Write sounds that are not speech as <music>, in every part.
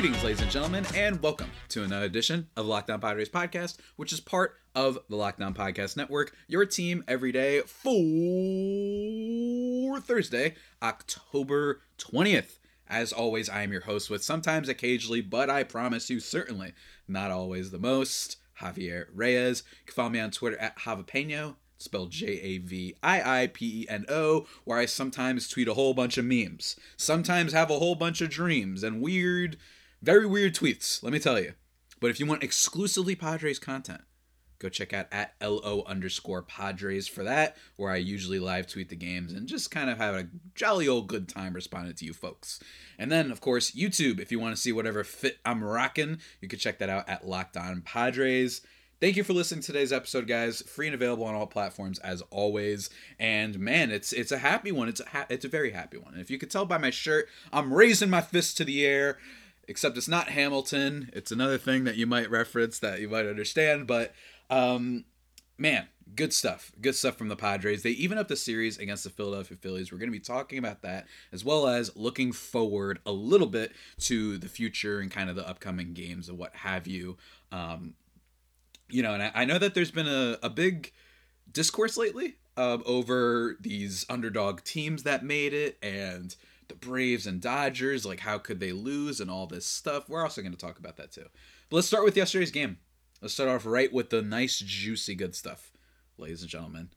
Greetings, ladies and gentlemen, and welcome to another edition of Locked On Padres podcast, which is part of the Locked On Podcast Network. Your team every day for Thursday, October 20th. As always, I am your host with sometimes occasionally, but I promise you certainly not always the most, Javier Reyes. You can follow me on Twitter at Javapeno, spelled J A V I I P E N O, where I sometimes tweet a whole bunch of memes, sometimes have a whole bunch of dreams and weird, very weird tweets, let me tell you. But if you want exclusively Padres content, go check out at LO underscore Padres for that, where I usually live tweet the games and just kind of have a jolly old good time responding to you folks. And then, of course, YouTube, if you want to see whatever fit I'm rocking, you can check that out at Locked On Padres. Thank you for listening to today's episode, guys. Free and available on all platforms as always. And man, it's it's a happy one. It's a ha- it's a very happy one. And if you could tell by my shirt, I'm raising my fist to the air. Except it's not Hamilton. It's another thing that you might reference that you might understand. But um, man, good stuff. Good stuff from the Padres. They even up the series against the Philadelphia Phillies. We're going to be talking about that as well as looking forward a little bit to the future and kind of the upcoming games and what have you. Um, you know, and I, I know that there's been a, a big discourse lately um, over these underdog teams that made it and the Braves and Dodgers. Like, how could they lose and all this stuff? We're also going to talk about that too. But let's start with yesterday's game. Let's start off right with the nice, juicy, good stuff, ladies and gentlemen.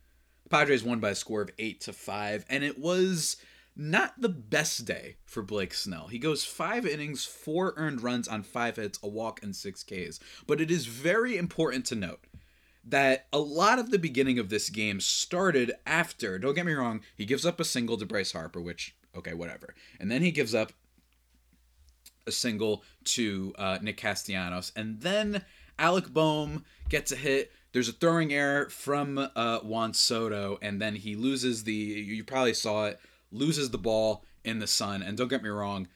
The Padres won by a score of eight to five, and it was not the best day for Blake Snell. He goes five innings, four earned runs on five hits, a walk, and six Ks. But it is very important to note that a lot of the beginning of this game started after, don't get me wrong, he gives up a single to Bryce Harper, which, okay, whatever. And then he gives up a single to uh, Nick Castellanos. And then Alec Bohm gets a hit. There's a throwing error from uh, Juan Soto, and then he loses the. You probably saw it. Loses the ball in the sun. And don't get me wrong,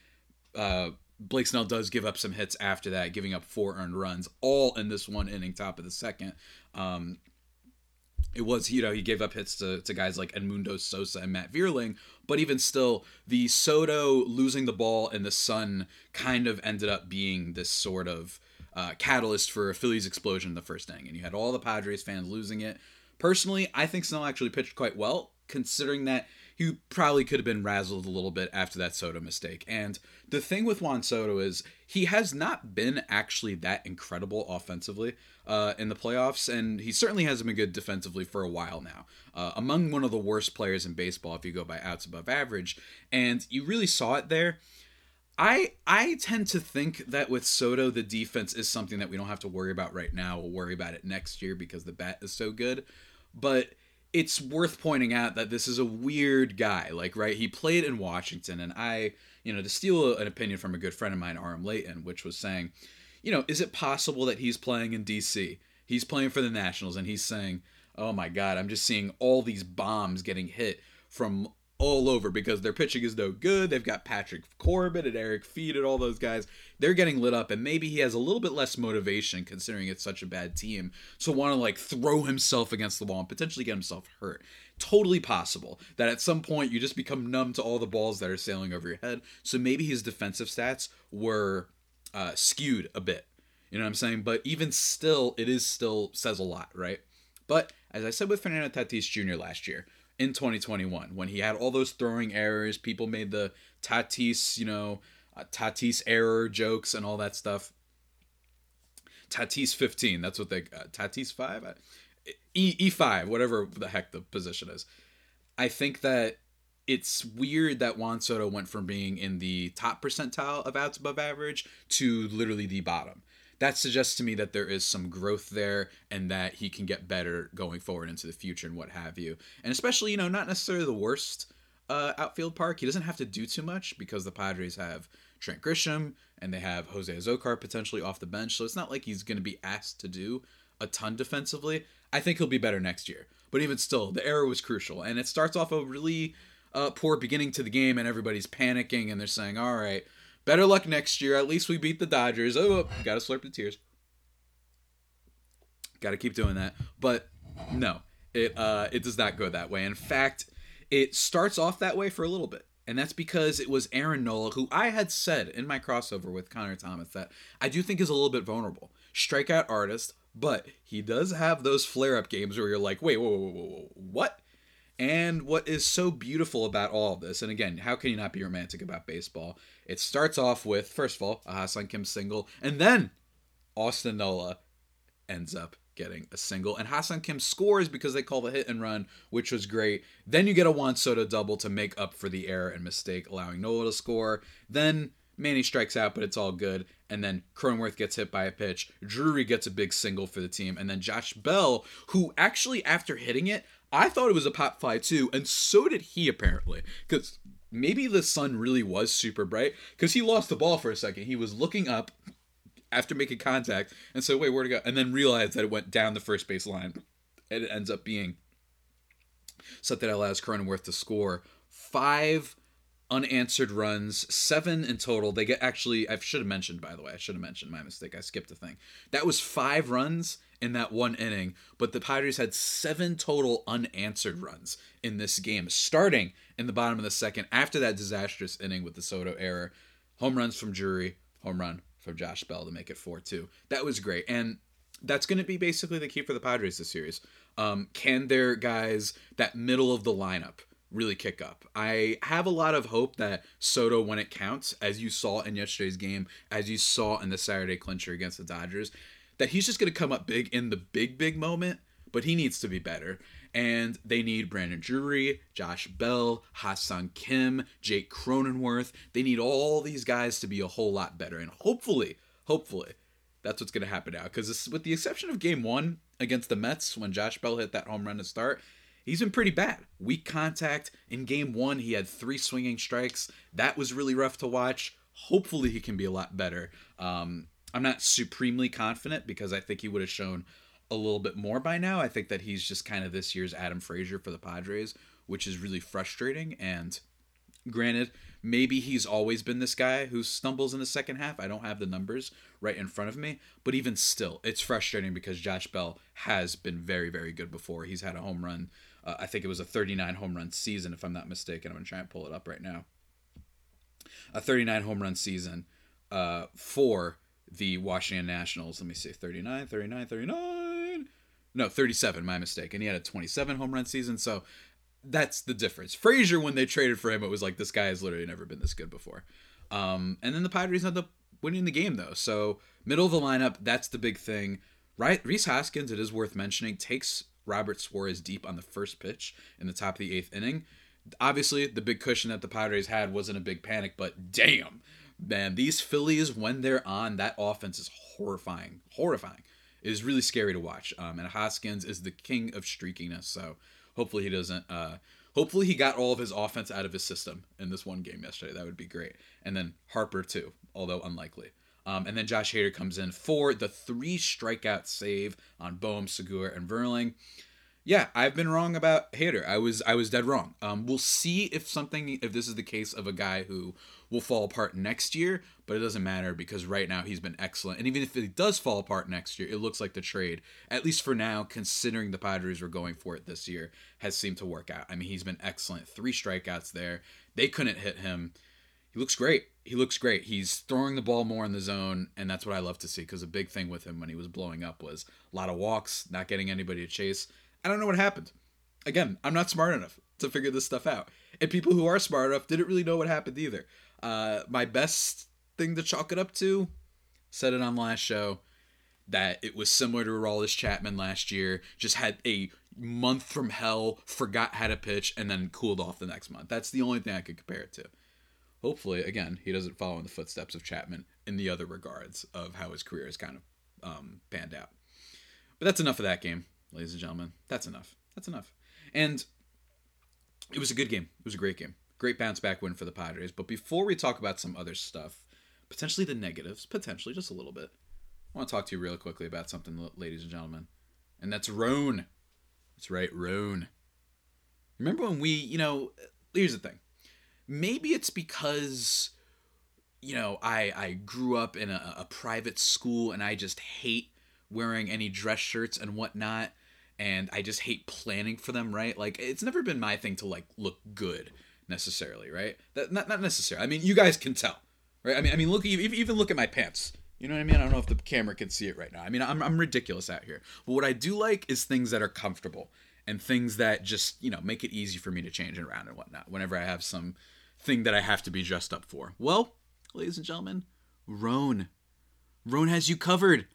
uh, Blake Snell does give up some hits after that, giving up four earned runs, all in this one inning, top of the second. Um, it was you know he gave up hits to, to guys like Edmundo Sosa and Matt Vierling, but even still, the Soto losing the ball in the sun kind of ended up being this sort of uh, catalyst for a Phillies explosion in the first inning, and you had all the Padres fans losing it. Personally, I think Snell actually pitched quite well, considering that he probably could have been razzled a little bit after that Soto mistake. And the thing with Juan Soto is he has not been actually that incredible offensively uh, in the playoffs, and he certainly hasn't been good defensively for a while now. Uh, among one of the worst players in baseball if you go by outs above average, and you really saw it there. I I tend to think that with Soto, the defense is something that we don't have to worry about right now. We'll worry about it next year because the bat is so good. But it's worth pointing out that this is a weird guy. Like, right, he played in Washington, and I, you know, to steal an opinion from a good friend of mine, Aram Leighton, which was saying, you know, is it possible that he's playing in DC? He's playing for the Nationals, and he's saying, oh my God, I'm just seeing all these bombs getting hit from all over because their pitching is no good. They've got Patrick Corbin and Erick Fedde and all those guys. They're getting lit up, and maybe he has a little bit less motivation considering it's such a bad team to want to like throw himself against the wall and potentially get himself hurt. Totally possible that at some point you just become numb to all the balls that are sailing over your head. So maybe his defensive stats were uh, skewed a bit. You know what I'm saying? But even still, it is still says a lot, right? But as I said with Fernando Tatis Jr. last year, in 2021 when he had all those throwing errors. People made the Tatis, you know, uh, Tatis error jokes and all that stuff. Tatis 15, that's what they uh, Tatis 5 E E5, whatever the heck the position is. I think that it's weird that Juan Soto went from being in the top percentile of outs above average to literally the bottom that suggests to me that there is some growth there and that he can get better going forward into the future and what have you. And especially, you know, not necessarily the worst uh, outfield park. He doesn't have to do too much because the Padres have Trent Grisham and they have Jose Azocar potentially off the bench. So it's not like he's going to be asked to do a ton defensively. I think he'll be better next year. But even still, the error was crucial. And it starts off a really uh, poor beginning to the game, and everybody's panicking, and they're saying, "All right, better luck next year. At least we beat the Dodgers." Oh, gotta slurp the tears. Got to keep doing that, but no, it uh, it does not go that way. In fact, it starts off that way for a little bit. And that's because it was Aaron Nola, who I had said in my crossover with Connor Thomas that I do think is a little bit vulnerable. Strikeout artist, but he does have those flare up games where you're like, wait, whoa, whoa, whoa, whoa, what? And what is so beautiful about all of this, and again, how can you not be romantic about baseball? It starts off with, first of all, a Ha-Seong Kim single, and then Austin Nola ends up getting a single. And Ha-Seong Kim scores because they call the hit and run, which was great. Then you get a Juan Soto double to make up for the error and mistake, allowing Nola to score. Then Manny strikes out, but it's all good. And then Cronenworth gets hit by a pitch. Drury gets a big single for the team. And then Josh Bell, who actually, after hitting it, I thought it was a pop fly too. And so did he, apparently. Because maybe the sun really was super bright. Because he lost the ball for a second. He was looking up after making contact and said, wait, where'd it go? And then realized that it went down the first base line. And it ends up being something that allows Cronenworth to score five unanswered runs, seven in total. They get actually, I should have mentioned, by the way, I should have mentioned my mistake. I skipped a thing. That was five runs in that one inning, but the Padres had seven total unanswered runs in this game, starting in the bottom of the second after that disastrous inning with the Soto error. Home runs from Drury, home run from Josh Bell to make it 4 2. That was great. And that's going to be basically the key for the Padres this series. Um, can their guys, that middle of the lineup, really kick up? I have a lot of hope that Soto, when it counts, as you saw in yesterday's game, as you saw in the Saturday clincher against the Dodgers, that he's just going to come up big in the big, big moment, but he needs to be better and they need Brandon Drury, Josh Bell, Ha-Seong Kim, Jake Cronenworth. They need all these guys to be a whole lot better, and hopefully, hopefully, that's what's going to happen now. Because with the exception of Game One against the Mets, when Josh Bell hit that home run to start, he's been pretty bad. Weak contact. In Game One, he had three swinging strikes. That was really rough to watch. Hopefully, he can be a lot better. Um, I'm not supremely confident because I think he would have shown a little bit more by now. I think that he's just kind of this year's Adam Frazier for the Padres, which is really frustrating. And granted, maybe he's always been this guy who stumbles in the second half. I don't have the numbers right in front of me, but even still, it's frustrating because Josh Bell has been very, very good before. He's had a home run. Uh, I think it was a 39 home run season, if I'm not mistaken. I'm going to try and pull it up right now. A 39 home run season uh, for the Washington Nationals. Let me see 39, 39, 39 no, 37, my mistake. And he had a 27 home run season. So that's the difference. Frazier, when they traded for him, it was like this guy has literally never been this good before. Um, and then the Padres ended up winning the game, though. So middle of the lineup, that's the big thing. Right, Rhys Hoskins, it is worth mentioning, takes Robert Suarez deep on the first pitch in the top of the eighth inning. Obviously, the big cushion that the Padres had wasn't a big panic, but damn, man, these Phillies, when they're on, that offense is horrifying. Horrifying is really scary to watch. Um, and Hoskins is the king of streakiness, so hopefully he doesn't. Uh, hopefully he got all of his offense out of his system in this one game yesterday. That would be great. And then Harper too, although unlikely. Um, and then Josh Hader comes in for the three strikeout save on Bohm, Segura, and Vierling. Yeah, I've been wrong about Hader. I was I was dead wrong. Um, we'll see if something if this is the case of a guy who will fall apart next year, but it doesn't matter because right now he's been excellent. And even if it does fall apart next year, it looks like the trade, at least for now, considering the Padres were going for it this year, has seemed to work out. I mean, he's been excellent. Three strikeouts there. They couldn't hit him. He looks great. He looks great. He's throwing the ball more in the zone, and that's what I love to see because a big thing with him when he was blowing up was a lot of walks, not getting anybody to chase. I don't know what happened. Again, I'm not smart enough to figure this stuff out. And people who are smart enough didn't really know what happened either. Uh, my best thing to chalk it up to, said it on last show, that it was similar to Aroldis Chapman last year. Just had a month from hell, forgot how to pitch, and then cooled off the next month. That's the only thing I could compare it to. Hopefully, again, he doesn't follow in the footsteps of Chapman in the other regards of how his career has kind of um, panned out. But that's enough of that game, ladies and gentlemen. That's enough. That's enough. And it was a good game. It was a great game. Great bounce back win for the Padres. But before we talk about some other stuff, potentially the negatives, potentially just a little bit, I want to talk to you real quickly about something, ladies and gentlemen. And that's Rhone. That's right, Rhone. Remember when we, you know, here's the thing. Maybe it's because you know, I I grew up in a, a private school and I just hate wearing any dress shirts and whatnot and I just hate planning for them, right? Like it's never been my thing to like look good necessarily, right? That not not necessarily. I mean, you guys can tell, right? I mean, I mean, look even look at my pants. You know what I mean? I don't know if the camera can see it right now. I mean, I'm I'm ridiculous out here. But what I do like is things that are comfortable and things that just you know make it easy for me to change around and whatnot. Whenever I have some thing that I have to be dressed up for. Well, ladies and gentlemen, Rhone. Rhone has you covered.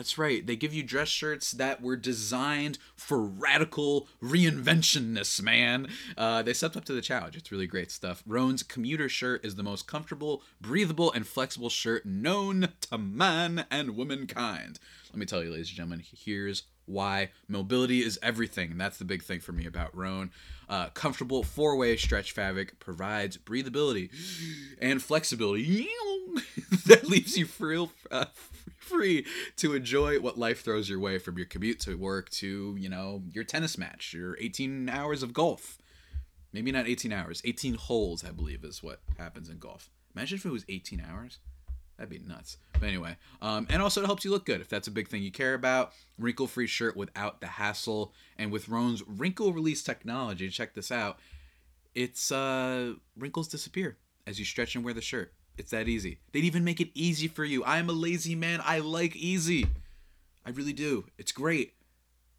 That's right. They give you dress shirts that were designed for radical reinventionness, man. Uh, they stepped up to the challenge. It's really great stuff. Rhone's commuter shirt is the most comfortable, breathable, and flexible shirt known to man and womankind. Let me tell you, ladies and gentlemen, here's why mobility is everything. And that's the big thing for me about Roan. Uh, comfortable four way stretch fabric provides breathability and flexibility <laughs> that leaves you free, uh, free to enjoy what life throws your way from your commute to work to, you know, your tennis match, your 18 hours of golf. Maybe not 18 hours, 18 holes, I believe, is what happens in golf. Imagine if it was 18 hours. That'd be nuts. But anyway, um, and also it helps you look good if that's a big thing you care about. Wrinkle free shirt without the hassle. And with Rhone's wrinkle release technology, check this out. It's uh, wrinkles disappear as you stretch and wear the shirt. It's that easy. They'd even make it easy for you. I'm a lazy man. I like easy. I really do. It's great.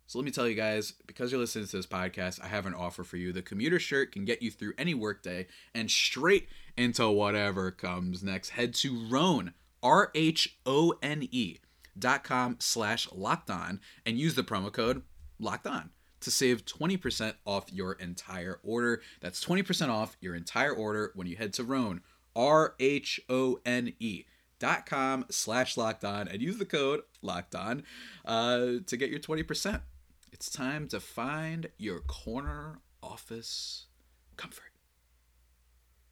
So let me tell you guys, because you're listening to this podcast, I have an offer for you. The commuter shirt can get you through any workday and straight into whatever comes next. Head to Rhone, R H O N E dot com slash locked on and use the promo code locked on to save 20% off your entire order. That's 20% off your entire order when you head to Rhone, R H O N E dot com slash locked on and use the code locked on uh, to get your 20%. It's time to find your corner office comfort.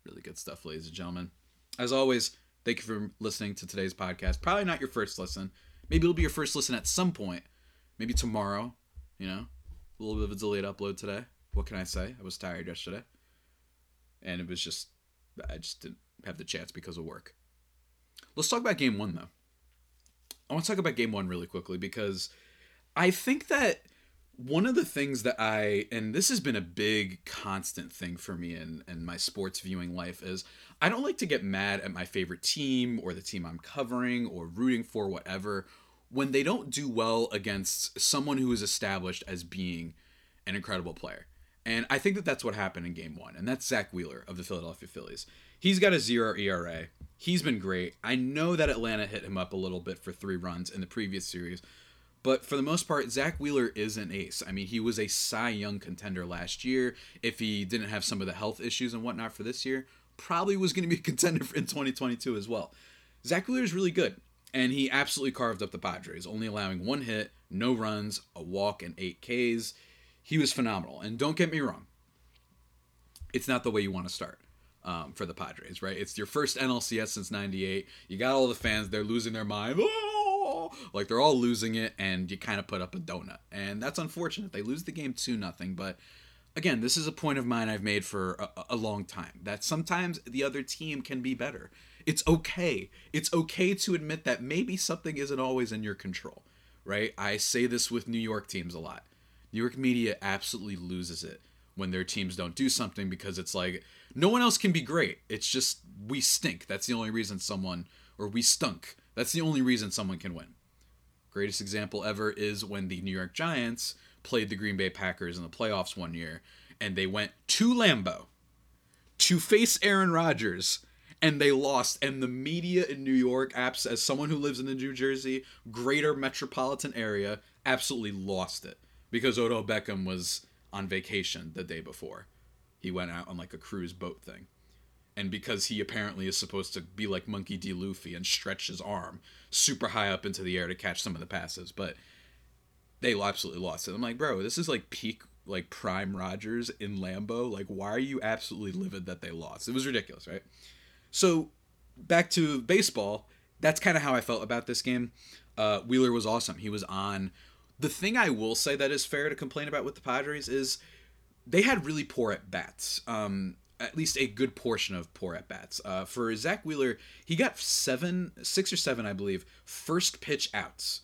Really good stuff, ladies and gentlemen. As always, thank you for listening to today's podcast. Probably not your first listen. Maybe it'll be your first listen at some point. Maybe tomorrow, you know? A little bit of a delayed upload today. What can I say? I was tired yesterday. And it was just, I just didn't have the chance because of work. Let's talk about game one, though. I want to talk about game one really quickly because I think that one of the things that I and this has been a big constant thing for me in in my sports viewing life is I don't like to get mad at my favorite team or the team I'm covering or rooting for whatever when they don't do well against someone who is established as being an incredible player. And I think that that's what happened in game 1 and that's Zack Wheeler of the Philadelphia Phillies. He's got a 0 ERA. He's been great. I know that Atlanta hit him up a little bit for 3 runs in the previous series but for the most part, Zack Wheeler is an ace. I mean, he was a Cy Young contender last year. If he didn't have some of the health issues and whatnot for this year, probably was going to be a <laughs> contender in 2022 as well. Zack Wheeler is really good, and he absolutely carved up the Padres, only allowing one hit, no runs, a walk, and eight Ks. He was phenomenal. And don't get me wrong, it's not the way you want to start. Um, for the Padres, right? It's your first NLCS since '98. You got all the fans; they're losing their mind. Oh! like they're all losing it, and you kind of put up a donut, and that's unfortunate. They lose the game two nothing, but again, this is a point of mine I've made for a, a, long time that sometimes the other team can be better. It's okay. It's okay to admit that maybe something isn't always in your control, right? I say this with New York teams a lot. New York media absolutely loses it when their teams don't do something because it's like no one else can be great. It's just we stink. That's the only reason someone or we stunk. That's the only reason someone can win. Greatest example ever is when the New York Giants played the Green Bay Packers in the playoffs one year, and they went to Lambeau to face Aaron Rodgers, and they lost. And the media in New York, apps as someone who lives in the New Jersey greater metropolitan area, absolutely lost it because Odell Beckham was on vacation the day before. He went out on like a cruise boat thing and because he apparently is supposed to be like Monkey D. Luffy and stretch his arm super high up into the air to catch some of the passes, but they absolutely lost it. I'm like, bro, this is like peak like prime Rodgers in Lambeau. Like, why are you absolutely livid that they lost? It was ridiculous, right? So back to baseball. That's kind of how I felt about this game. Uh, Wheeler was awesome. He was on. The thing I will say that is fair to complain about with the Padres is they had really poor at bats. Um, at least a good portion of poor at bats. Uh, for Zack Wheeler, he got seven, six or seven, I believe, first pitch outs.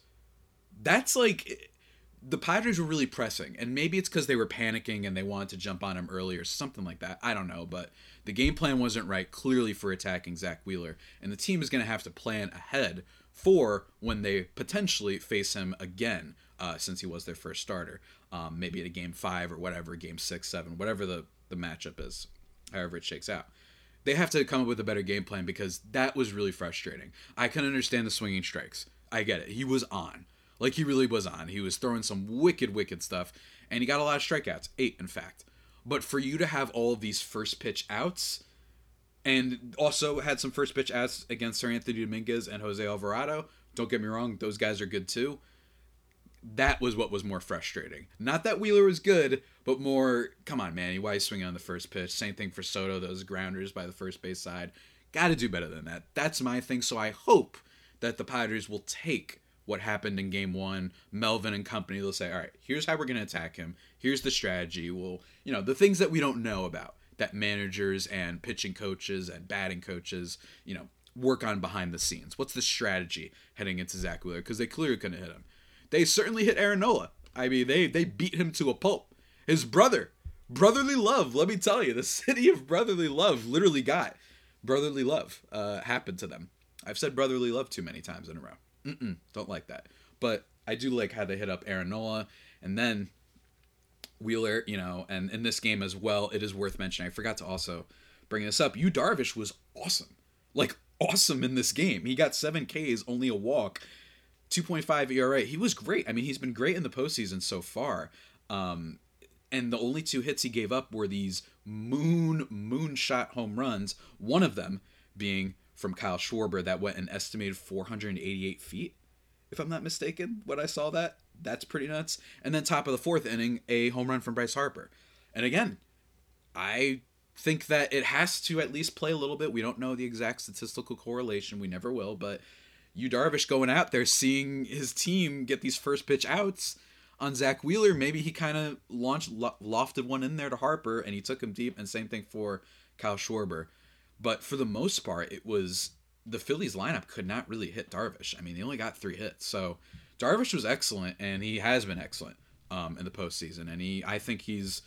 That's like the Padres were really pressing, and maybe it's because they were panicking and they wanted to jump on him early or something like that. I don't know, but the game plan wasn't right clearly for attacking Zack Wheeler, and the team is going to have to plan ahead for when they potentially face him again, uh, since he was their first starter. Um, maybe at a game five or whatever, game six, seven, whatever the the matchup is, however it shakes out. They have to come up with a better game plan because that was really frustrating. I can understand the swinging strikes. I get it. He was on like he really was on. He was throwing some wicked, wicked stuff, and he got a lot of strikeouts, eight in fact. But for you to have all of these first pitch outs, and also had some first pitch outs against Seranthony Dominguez and Jose Alvarado. Don't get me wrong; those guys are good too. That was what was more frustrating. Not that Wheeler was good, but more, come on, man, why is swinging on the first pitch? Same thing for Soto; those grounders by the first base side. Got to do better than that. That's my thing. So I hope that the Padres will take what happened in game one. Melvin and company, they'll say, all right, here's how we're going to attack him. Here's the strategy. Well, you know, the things that we don't know about that managers and pitching coaches and batting coaches, you know, work on behind the scenes. What's the strategy heading into Zack Wheeler? Because they clearly couldn't hit him. They certainly hit Aaron Nola. I mean, they they beat him to a pulp. His brother, brotherly love. Let me tell you, the <laughs> city of brotherly love literally got brotherly love uh, happened to them. I've said brotherly love too many times in a row. Mm-mm, don't like that. But I do like how they hit up Aaron Nola and then Wheeler, you know, and in this game as well, it is worth mentioning. I forgot to also bring this up. Yu Darvish was awesome. Like awesome in this game. He got seven Ks, only a walk, 2.5 ERA. He was great. I mean, he's been great in the postseason so far. Um, and the only two hits he gave up were these moon moonshot home runs. One of them being from Kyle Schwarber that went an estimated 488 feet, if I'm not mistaken. When I saw that, that's pretty nuts. And then top of the fourth inning, a home run from Bryce Harper. And again, I think that it has to at least play a little bit. We don't know the exact statistical correlation. We never will, but Yu Darvish going out there, seeing his team get these first pitch outs on Zack Wheeler, maybe he kind of launched lofted one in there to Harper, and he took him deep. And same thing for Kyle Schwarber. But for the most part, it was the Phillies lineup could not really hit Darvish. I mean, they only got three hits. So Darvish was excellent, and he has been excellent um, in the postseason. And he, I think he's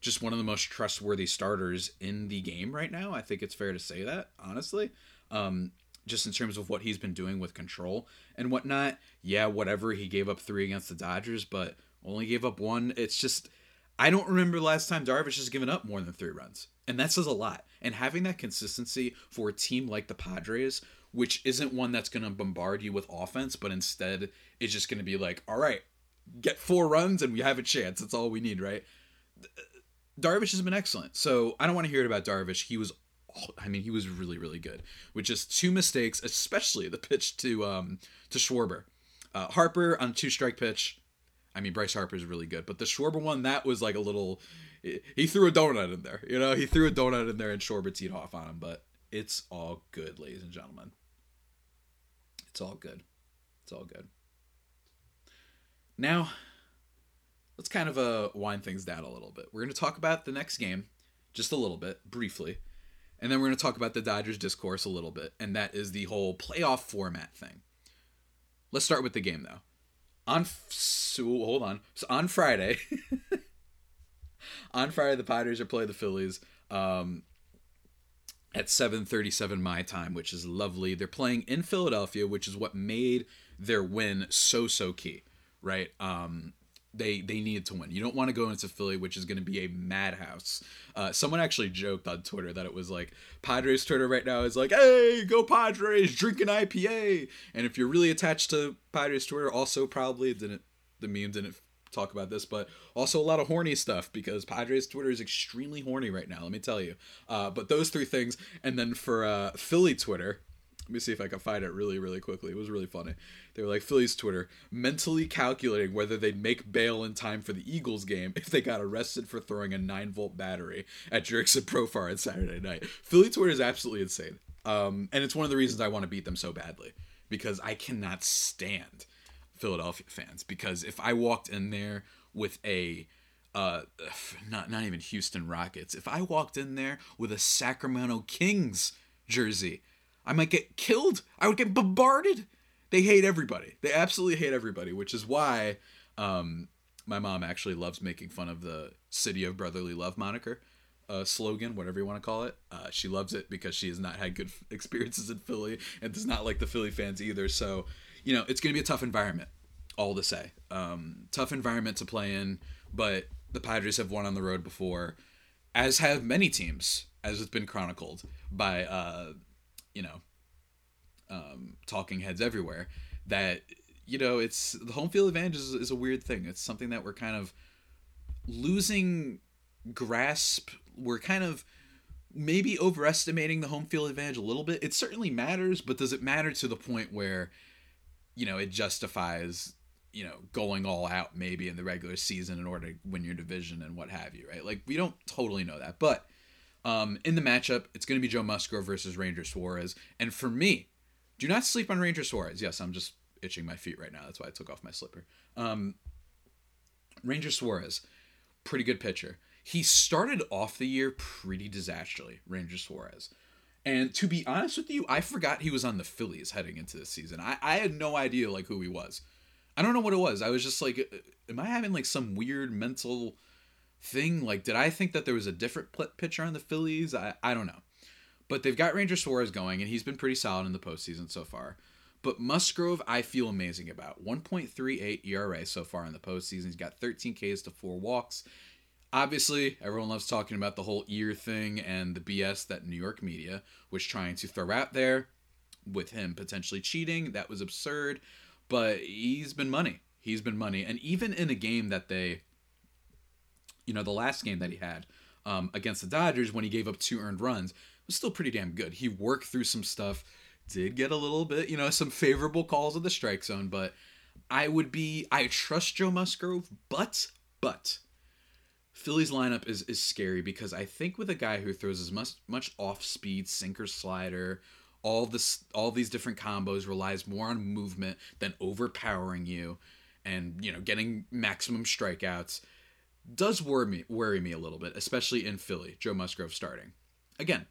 just one of the most trustworthy starters in the game right now. I think it's fair to say that, honestly. Um, just in terms of what he's been doing with control and whatnot. Yeah, whatever. He gave up three against the Dodgers, but only gave up one. It's just, I don't remember last time Darvish has given up more than three runs. And that says a lot. And having that consistency for a team like the Padres, which isn't one that's going to bombard you with offense, but instead is just going to be like, all right, get four runs and we have a chance. That's all we need, right? Darvish has been excellent. So I don't want to hear it about Darvish. He was, I mean, he was really, really good with just two mistakes, especially the pitch to um to Schwarber. Uh, Harper on two strike pitch. I mean, Bryce Harper is really good, but the Schwarber one that was like a little he threw a donut in there. You know, he threw a donut in there and Schwarber teed off on him. But it's all good, ladies and gentlemen. It's all good. It's all good. Now, let's kind of uh, wind things down a little bit. We're going to talk about the next game just a little bit, briefly. And then we're going to talk about the Dodgers discourse a little bit. And that is the whole playoff format thing. Let's start with the game, though. On, so, hold on. So on Friday, <laughs> on Friday, the Padres are playing the Phillies um, at 7:37 my time, which is lovely. They're playing in Philadelphia, which is what made their win so so key, right? Um, they they needed to win. You don't want to go into Philly, which is going to be a madhouse. Uh, someone actually joked on Twitter that it was like Padres Twitter right now is like, "Hey, go Padres, drink an IPA." And if you're really attached to Padres Twitter, also probably didn't the meme didn't talk about this, but also a lot of horny stuff because Padres Twitter is extremely horny right now. Let me tell you. Uh, but those three things, and then for uh, Philly Twitter, let me see if I can find it really, really quickly. It was really funny. They were like Phillies Twitter mentally calculating whether they'd make bail in time for the Eagles game if they got arrested for throwing a nine volt battery at Jurickson Profar on Saturday night. Philly Twitter is absolutely insane, um, and it's one of the reasons I want to beat them so badly because I cannot stand Philadelphia fans because if I walked in there with a uh, <sighs> not not even Houston Rockets. If I walked in there with a Sacramento Kings jersey, I might get killed. I would get bombarded. They hate everybody. They absolutely hate everybody, which is why um, my mom actually loves making fun of the "City of Brotherly Love" moniker uh, slogan, whatever you want to call it. Uh, she loves it because she has not had good <laughs> experiences in Philly and does not like the Philly fans either. So, you know, it's going to be a tough environment, all to say. Um, tough environment to play in, but the Padres have won on the road before, as have many teams, as it's been chronicled by, uh, you know, um, talking heads everywhere. That you know, it's the home field advantage is, is a weird thing. It's something that we're kind of losing grasp. We're kind of maybe overestimating the home field advantage a little bit. It certainly matters, but does it matter to the point where, you know, it justifies, you know, going all out maybe in the regular season in order to win your division and what have you, right? Like we don't totally know that. But um, in the matchup, it's going to be Joe Musgrove versus Ranger Suarez. And for me, do not sleep on Ranger Suarez. Yes, I'm just itching my feet right now. That's why I took off my slipper. Um, Ranger Suarez, pretty good pitcher. He started off the year pretty disastrously, Ranger Suarez. And to be honest with you, I forgot he was on the Phillies heading into the season. I, I had no idea like who he was. I don't know what it was. I was just like, uh, am I having like some weird mental thing? Like, did I think that there was a different pitcher on the Phillies? I, I don't know. But they've got Ranger Suarez going, and he's been pretty solid in the postseason so far. But Musgrove, I feel amazing about. 1.38 ERA so far in the postseason. He's got 13 Ks to four walks. Obviously, everyone loves talking about the whole ear thing and the BS that New York media was trying to throw out there with him potentially cheating. That was absurd. But he's been money. He's been money. And even in a game that they, you know, the last game that he had um, against the Dodgers when he gave up two earned runs, was still pretty damn good. He worked through some stuff, did get a little bit, you know, some favorable calls of the strike zone, but I would be, I trust Joe Musgrove, but, but, Philly's lineup is is scary because I think with a guy who throws as much much off speed sinker slider, all this all these different combos relies more on movement than overpowering you, and you know getting maximum strikeouts, does worry me worry me a little bit, especially in Philly. Joe Musgrove starting, again.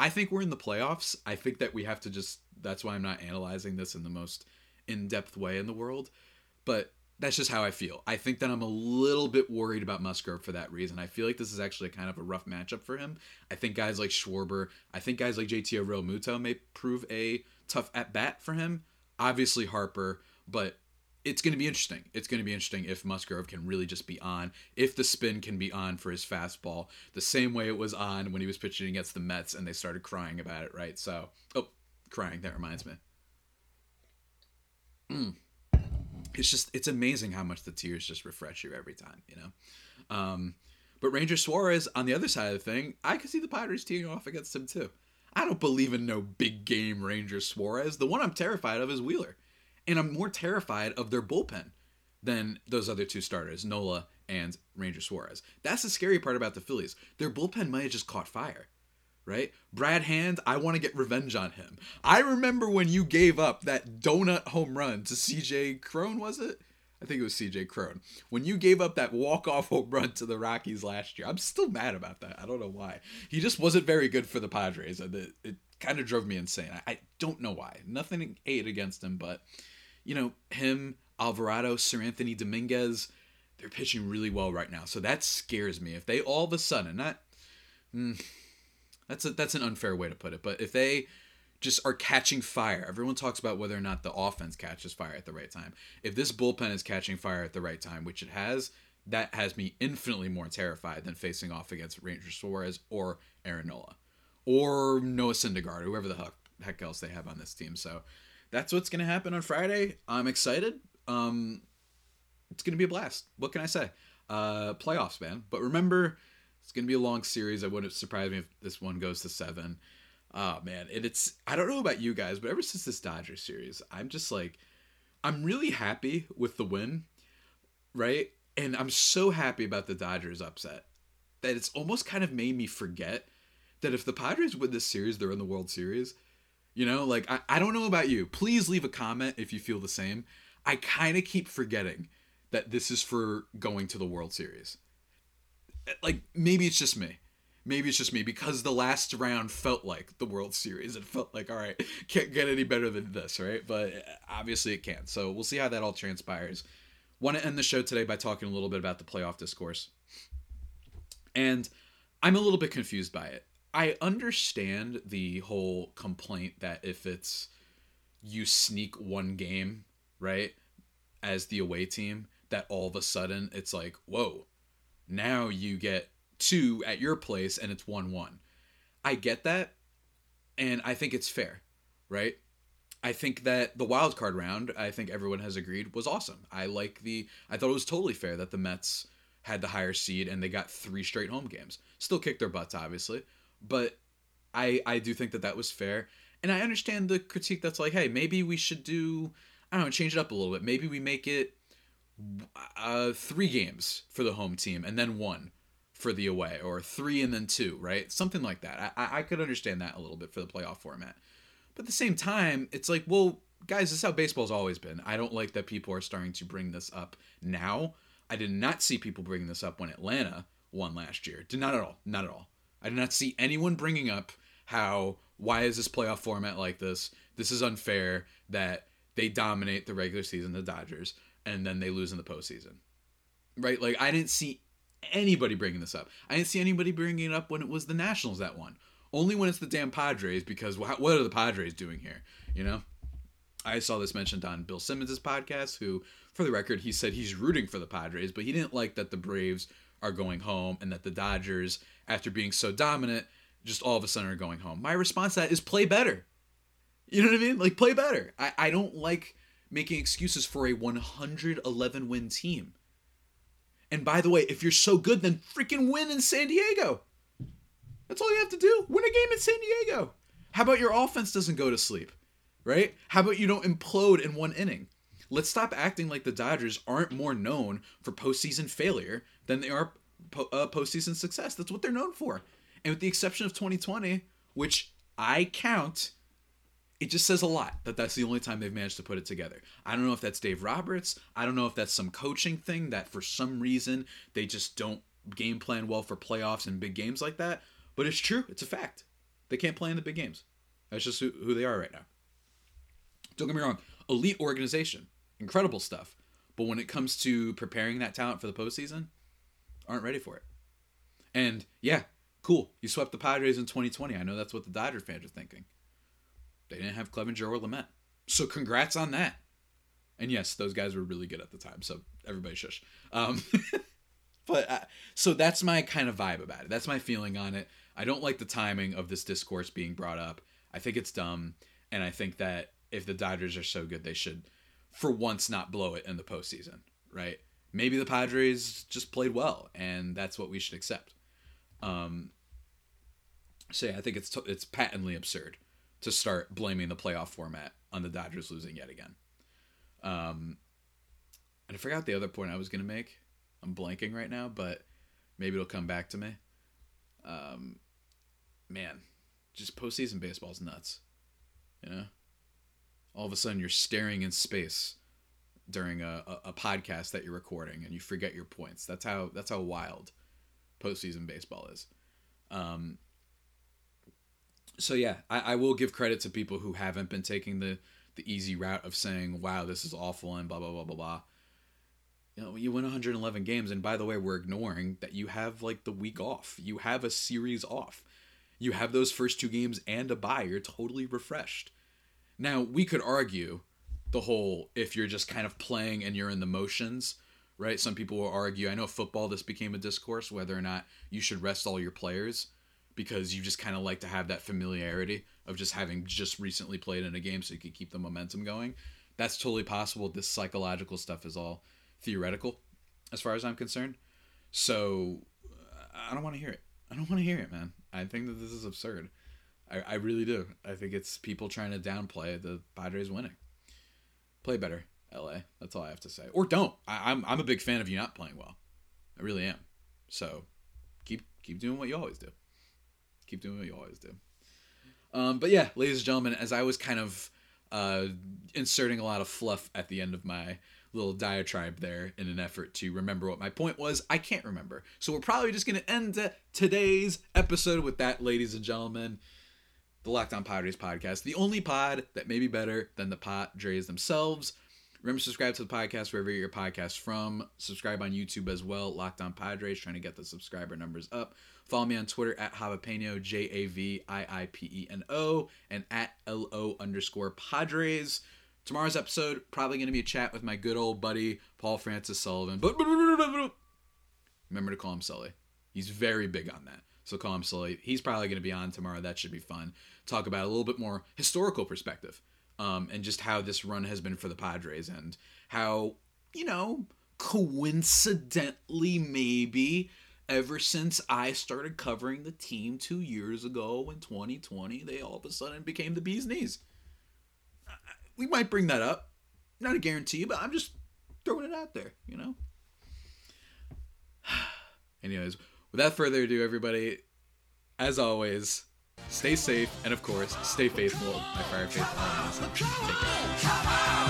I think we're in the playoffs. I think that we have to just. That's why I'm not analyzing this in the most in depth way in the world, but that's just how I feel. I think that I'm a little bit worried about Musgrove for that reason. I feel like this is actually kind of a rough matchup for him. I think guys like Schwarber, I think guys like JT Realmuto may prove a tough at bat for him. Obviously Harper, but it's going to be interesting. It's going to be interesting if Musgrove can really just be on, if the spin can be on for his fastball, the same way it was on when he was pitching against the Mets and they started crying about it, right? So, oh, crying, that reminds me. Hmm it's just it's amazing how much the tears just refresh you every time, you know. Um, but Ranger Suarez on the other side of the thing, I could see the Padres teeing off against him too. I don't believe in no big game Ranger Suarez. The one I'm terrified of is Wheeler, and I'm more terrified of their bullpen than those other two starters, Nola and Ranger Suarez. That's the scary part about the Phillies. Their bullpen might have just caught fire right? Brad Hand, I want to get revenge on him. I remember when you gave up that donut home run to CJ Cron, was it? I think it was CJ Cron. When you gave up that walk-off home run to the Rockies last year, I'm still mad about that. I don't know why. He just wasn't very good for the Padres, it, it kind of drove me insane. I, I don't know why. Nothing ate against him, but you know him, Alvarado, Seranthony Dominguez, they're pitching really well right now. So that scares me. If they all of a sudden, not. Mm, that's a, that's an unfair way to put it, but if they just are catching fire, everyone talks about whether or not the offense catches fire at the right time. If this bullpen is catching fire at the right time, which it has, that has me infinitely more terrified than facing off against Ranger Suarez or Aaron Nola or Noah Syndergaard, whoever the heck, heck else they have on this team. So that's what's going to happen on Friday. I'm excited. Um, it's going to be a blast. What can I say? Uh, playoffs, man. But remember, it's gonna be a long series. I wouldn't surprise me if this one goes to seven. Oh man, and it's I don't know about you guys, but ever since this Dodgers series, I'm just like I'm really happy with the win, right? And I'm so happy about the Dodgers upset that it's almost kind of made me forget that if the Padres win this series, they're in the World Series. You know, like I, I don't know about you. Please leave a comment if you feel the same. I kind of keep forgetting that this is for going to the World Series eh, like maybe it's just me. Maybe it's just me because the last round felt like the World Series. It felt like, all right, can't get any better than this, right? But eh, obviously it can't. So we'll see how that all transpires. Want to end the show today by talking a little bit about the playoff discourse. And I'm a little bit confused by it. I understand the whole complaint that if it's you sneak one game, right, as the away team, that all of a sudden it's like, whoa, now you get two at your place and it's 1 1. I get that. And I think it's fair, right? I think that the wild card round, I think everyone has agreed, was awesome. I like the, I thought it was totally fair that the Mets had the higher seed and they got three straight home games. Still kicked their butts, obviously, but I I do think that that was fair. And I understand the critique that's like, hey, maybe we should do, I don't know, change it up a little bit. Maybe we make it uh, three games for the home team and then one for the away, or three and then two, right? Something like that. I, I could understand that a little bit for the playoff format. But at the same time, it's like, well, guys, this is how baseball's always been. I don't like that people are starting to bring this up now. I did not see people bringing this up when Atlanta won last year. Did not at all. Not at all. I did not see anyone bringing up how why is this playoff format like this? This is unfair that they dominate the regular season, the Dodgers, and then they lose in the postseason. Right? Like I didn't see anybody bringing this up. I didn't see anybody bringing it up when it was the Nationals that won. Only when it's the damn Padres, because what are the Padres doing here? You know. I saw this mentioned on Bill Simmons' podcast, who, for the record, he said he's rooting for the Padres, but he didn't like that the Braves are going home and that the Dodgers, after being so dominant, just all of a sudden are going home. My response to that is play better. You know what I mean? Like play better. I, I don't like making excuses for a 111 win team. And by the way, if you're so good, then freaking win in San Diego. That's all you have to do. Win a game in San Diego. How about your offense doesn't go to sleep? Right? How about you don't implode in one inning? Let's stop acting like the Dodgers aren't more known for postseason failure than they are po- uh, postseason success. That's what they're known for. And with the exception of 2020, which I count, it just says a lot that that's the only time they've managed to put it together. I don't know if that's Dave Roberts. I don't know if that's some coaching thing that for some reason they just don't game plan well for playoffs and big games like that. But it's true. It's a fact. They can't play in the big games. That's just who, who they are right now. Don't get me wrong. Elite organization. Incredible stuff. But when it comes to preparing that talent for the postseason, aren't ready for it. And yeah, cool. You swept the Padres in 2020. I know that's what the Dodger fans are thinking. They didn't have Clevinger or Lamet. So congrats on that. And yes, those guys were really good at the time. So everybody shush. Um, <laughs> but uh, so that's my kind of vibe about it. That's my feeling on it. I don't like the timing of this discourse being brought up. I think it's dumb. And I think that if the Dodgers are so good, they should, for once, not blow it in the postseason, right? maybe the Padres just played well, and that's what we should accept. Um, so yeah, I think it's t- it's patently absurd to start blaming the playoff format on the Dodgers losing yet again. Um, and I forgot the other point I was gonna make. I'm blanking right now, but maybe it'll come back to me. Um, man, just postseason baseball's nuts. You know, all of a sudden you're staring in space during a, a, a, podcast that you're recording and you forget your points. That's how that's how wild postseason baseball is. Um, so yeah, I, I will give credit to people who haven't been taking the the easy route of saying, "Wow, this is awful," and blah blah blah blah blah. You know, you win 111 games, and by the way, we're ignoring that you have like the week off. You have a series off. You have those first two games and a bye. You're totally refreshed. Now we could argue the whole if you're just kind of playing and you're in the motions, right? Some people will argue. I know football this became a discourse whether or not you should rest all your players because you just kind of like to have that familiarity of just having just recently played in a game so you could keep the momentum going. That's totally possible. This psychological stuff is all theoretical as far as I'm concerned. So uh, I don't want to hear it. I don't want to hear it, man. I think that this is absurd. I, I really do. I think it's people trying to downplay the Padres winning play better, LA. That's all I have to say. Or don't. I, I'm, I'm a big fan of you not playing well. I really am. So keep keep doing what you always do. Keep doing what you always do. Um, but yeah, ladies and gentlemen, as I was kind of uh, inserting a lot of fluff at the end of my little diatribe there in an effort to remember what my point was. I can't remember. So we're probably just going to end today's episode with that, ladies and gentlemen. The Locked On Padres podcast, the only pod that may be better than the Padres themselves. Remember, subscribe to the podcast wherever your podcast from. Subscribe on YouTube as well. Locked On Padres, trying to get the subscriber numbers up. Follow me on Twitter at Javapeno, J A V I I P E N O, and at L O underscore Padres. Tomorrow's episode, probably going to be a chat with my good old buddy, Paul Francis Sullivan. But remember to call him Sully. He's very big on that. So call him Sully. He's probably going to be on tomorrow. That should be fun. Talk about a little bit more historical perspective um, and just how this run has been for the Padres and how, you know, coincidentally, maybe ever since I started covering the team two years ago in 2020, they all of a sudden became the bee's knees we might bring that up. Not a guarantee, but I'm just throwing it out there, you know? <sighs> Anyways, without further ado, everybody, as always, stay safe and, of course, stay faithful. My fire faith. Take care.